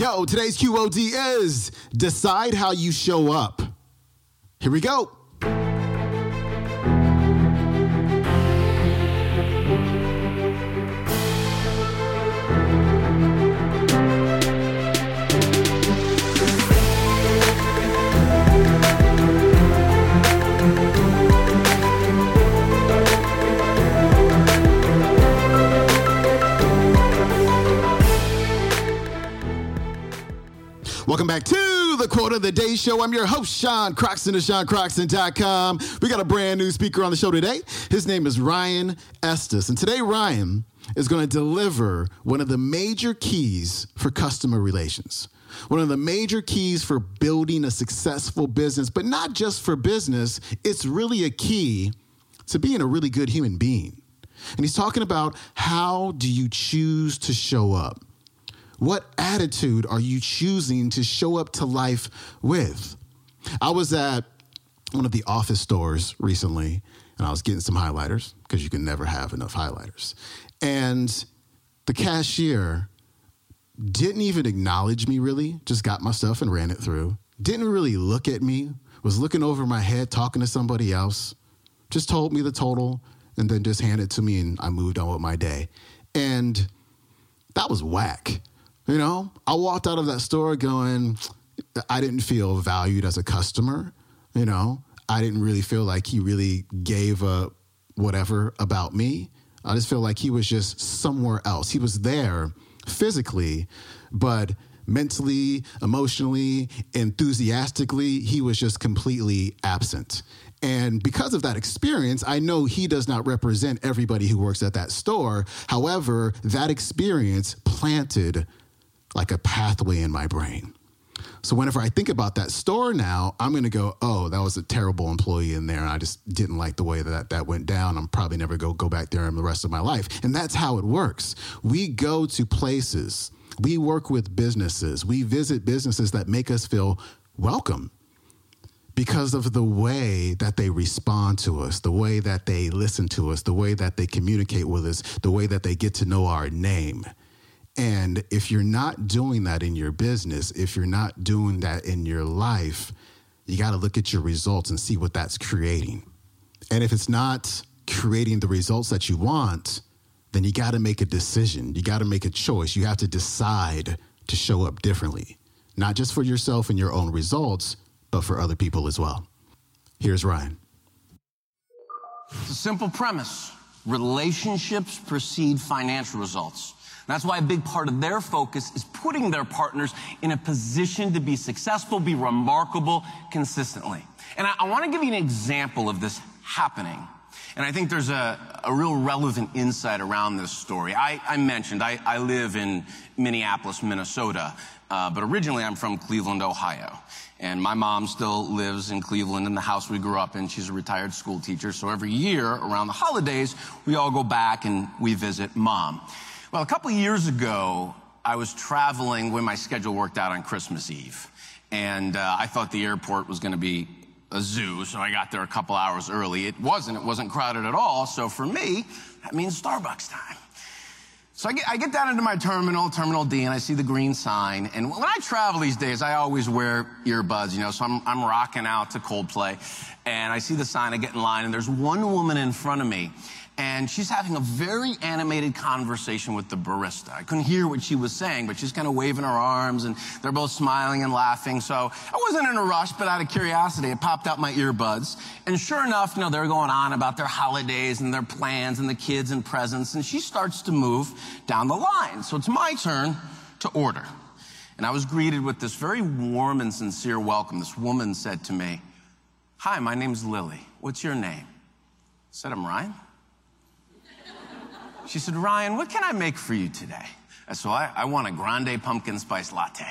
Yo, today's QOD is decide how you show up. Here we go. Of the Day Show. I'm your host, Sean Croxton of SeanCroxton.com. We got a brand new speaker on the show today. His name is Ryan Estis. And today, Ryan is going to deliver one of the major keys for customer relations. One of the major keys for building a successful business, but not just for business, it's really a key to being a really good human being. And he's talking about how do you choose to show up? What attitude are you choosing to show up to life with? I was at one of the office stores recently and I was getting some highlighters because you can never have enough highlighters. And the cashier didn't even acknowledge me really, just got my stuff and ran it through. Didn't really look at me, was looking over my head, talking to somebody else, just told me the total and then just handed it to me and I moved on with my day. And that was whack. You know, I walked out of that store going, I didn't feel valued as a customer. You know, I didn't really feel like he really gave a whatever about me. I just feel like he was just somewhere else. He was there physically, but mentally, emotionally, enthusiastically, he was just completely absent. And because of that experience, I know he does not represent everybody who works at that store. However, that experience planted like a pathway in my brain. So whenever I think about that store now, I'm going to go, oh, that was a terrible employee in there. And I just didn't like the way that that went down. I'm probably never to go back there in the rest of my life. And that's how it works. We go to places, we work with businesses, we visit businesses that make us feel welcome because of the way that they respond to us, the way that they listen to us, the way that they communicate with us, the way that they get to know our name. And if you're not doing that in your business, if you're not doing that in your life, you got to look at your results and see what that's creating. And if it's not creating the results that you want, then you got to make a decision. You got to make a choice. You have to decide to show up differently, not just for yourself and your own results, but for other people as well. Here's Ryan. It's a simple premise relationships precede financial results. That's why a big part of their focus is putting their partners in a position to be successful, be remarkable consistently. And I, I want to give you an example of this happening. And I think there's a, a real relevant insight around this story. I, I mentioned I, I, live in Minneapolis, Minnesota, uh, but originally I'm from Cleveland, Ohio. And my mom still lives in Cleveland in the house we grew up in. She's a retired school teacher. So every year around the holidays, we all go back and we visit mom. Well, a couple years ago, I was traveling when my schedule worked out on Christmas Eve. And uh, I thought the airport was going to be a zoo, so I got there a couple hours early. It wasn't, it wasn't crowded at all. So for me, that means Starbucks time. So I get, I get down into my terminal, Terminal D, and I see the green sign. And when I travel these days, I always wear earbuds, you know, so I'm, I'm rocking out to Coldplay. And I see the sign, I get in line, and there's one woman in front of me and she's having a very animated conversation with the barista. I couldn't hear what she was saying, but she's kind of waving her arms and they're both smiling and laughing. So I wasn't in a rush, but out of curiosity, it popped out my earbuds. And sure enough, you know, they're going on about their holidays and their plans and the kids and presents. And she starts to move down the line. So it's my turn to order. And I was greeted with this very warm and sincere welcome. This woman said to me, Hi, my name's Lily. What's your name? I said, I'm Ryan. She said, Ryan, what can I make for you today? I said, I, I want a grande pumpkin spice latte.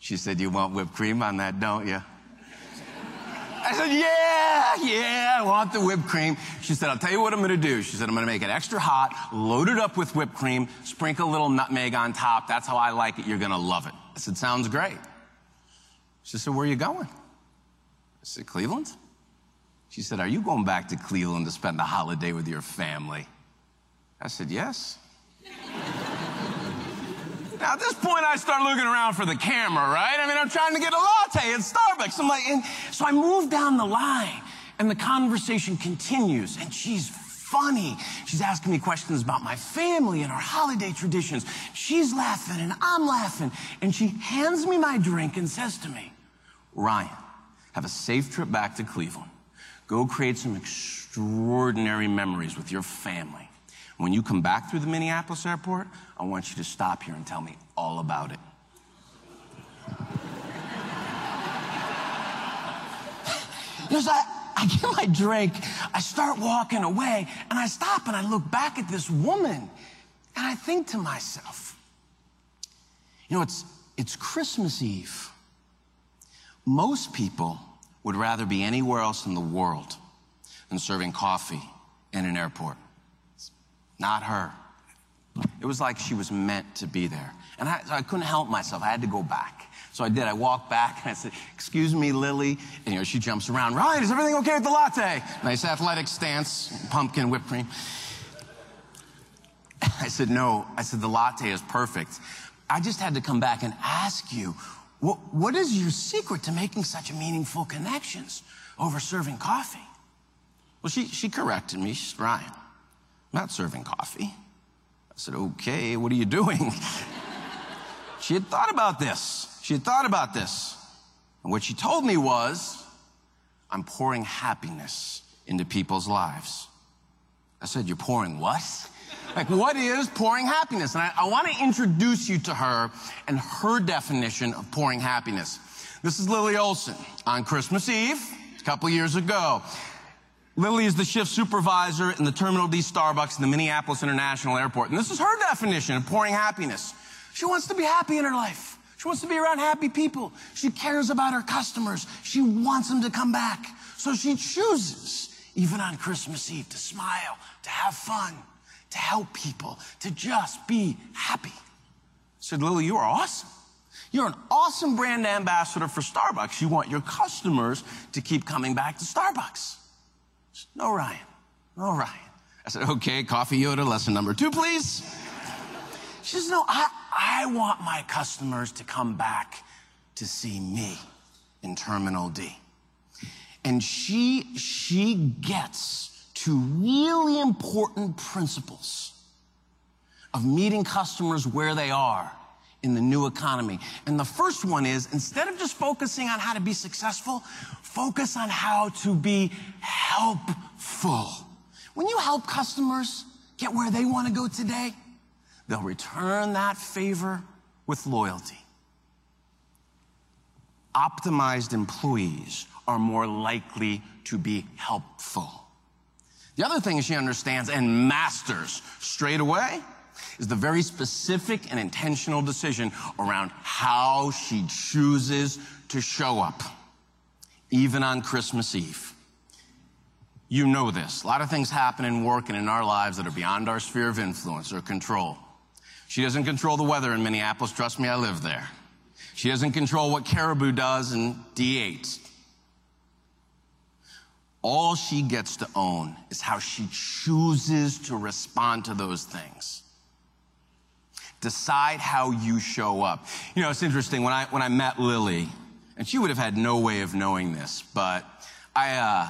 She said, You want whipped cream on that, don't you? I said, Yeah, yeah, I want the whipped cream. She said, I'll tell you what I'm gonna do. She said, I'm gonna make it extra hot, load it up with whipped cream, sprinkle a little nutmeg on top. That's how I like it. You're gonna love it. I said, Sounds great. She said, Where are you going? I said, Cleveland. She said, Are you going back to Cleveland to spend the holiday with your family? I said, Yes. Now, at this point, I start looking around for the camera, right? I mean, I'm trying to get a latte at Starbucks. I'm like, and so I move down the line, and the conversation continues, and she's funny. She's asking me questions about my family and our holiday traditions. She's laughing, and I'm laughing, and she hands me my drink and says to me, Ryan, have a safe trip back to Cleveland. Go create some extraordinary memories with your family. When you come back through the Minneapolis airport, I want you to stop here and tell me all about it. Because I, I get my drink, I start walking away, and I stop and I look back at this woman, and I think to myself, you know, it's, it's Christmas Eve. Most people would rather be anywhere else in the world than serving coffee in an airport. Not her. It was like she was meant to be there. And I, I couldn't help myself. I had to go back. So I did. I walked back and I said, Excuse me, Lily. And you know, she jumps around. Ryan, is everything okay with the latte? Nice athletic stance, pumpkin whipped cream. I said, No. I said, The latte is perfect. I just had to come back and ask you, what, what is your secret to making such meaningful connections over serving coffee? Well, she, she corrected me. She's Ryan, not serving coffee. I said, okay, what are you doing? she had thought about this. She had thought about this. And what she told me was, I'm pouring happiness into people's lives. I said, You're pouring what? Like, what is pouring happiness? And I, I want to introduce you to her and her definition of pouring happiness. This is Lily Olson on Christmas Eve, a couple years ago. Lily is the shift supervisor in the Terminal D Starbucks in the Minneapolis International Airport. And this is her definition of pouring happiness. She wants to be happy in her life. She wants to be around happy people. She cares about her customers. She wants them to come back. So she chooses, even on Christmas Eve, to smile, to have fun to help people, to just be happy. I said, Lily, you are awesome. You're an awesome brand ambassador for Starbucks. You want your customers to keep coming back to Starbucks. No, Ryan. No, Ryan. I said, okay, coffee Yoda, lesson number two, please. She says, no, I, I want my customers to come back to see me in Terminal D. And she, she gets two really important principles of meeting customers where they are in the new economy. And the first one is instead of just focusing on how to be successful, focus on how to be helpful. When you help customers get where they want to go today, they'll return that favor with loyalty. Optimized employees are more likely to be helpful. The other thing she understands and masters straight away is the very specific and intentional decision around how she chooses to show up, even on Christmas Eve. You know this. A lot of things happen in work and in our lives that are beyond our sphere of influence or control. She doesn't control the weather in Minneapolis. Trust me, I live there. She doesn't control what Caribou does in D8. All she gets to own is how she chooses to respond to those things. Decide how you show up. You know, it's interesting when I when I met Lily, and she would have had no way of knowing this, but I uh,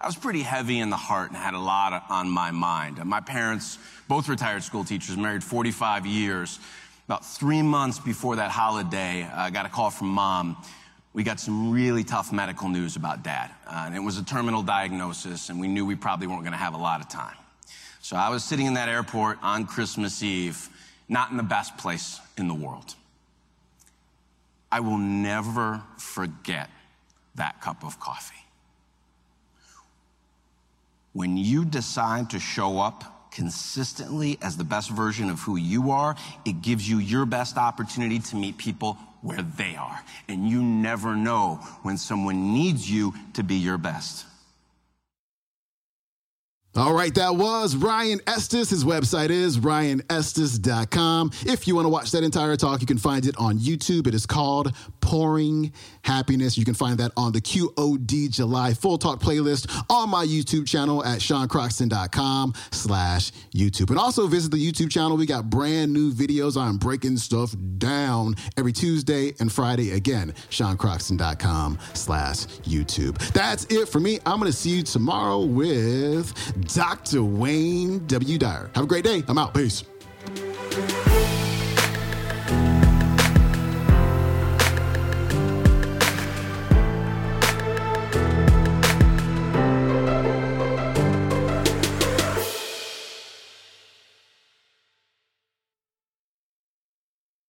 I was pretty heavy in the heart and had a lot on my mind. My parents, both retired school teachers, married 45 years. About three months before that holiday, I got a call from mom we got some really tough medical news about dad. Uh, and it was a terminal diagnosis, and we knew we probably weren't going to have a lot of time. So I was sitting in that airport on Christmas Eve, not in the best place in the world. I will never forget that cup of coffee. When you decide to show up consistently as the best version of who you are, it gives you your best opportunity to meet people where they are. And you never know when someone needs you to be your best. All right, that was Ryan Estis. His website is ryanestis.com. If you want to watch that entire talk, you can find it on YouTube. It is called pouring happiness. You can find that on the QOD July Full Talk playlist on my YouTube channel at seancroxton.com slash YouTube. And also visit the YouTube channel. We got brand new videos on breaking stuff down every Tuesday and Friday. Again, seancroxton.com slash YouTube. That's it for me. I'm going to see you tomorrow with Dr. Wayne W. Dyer. Have a great day. I'm out. Peace.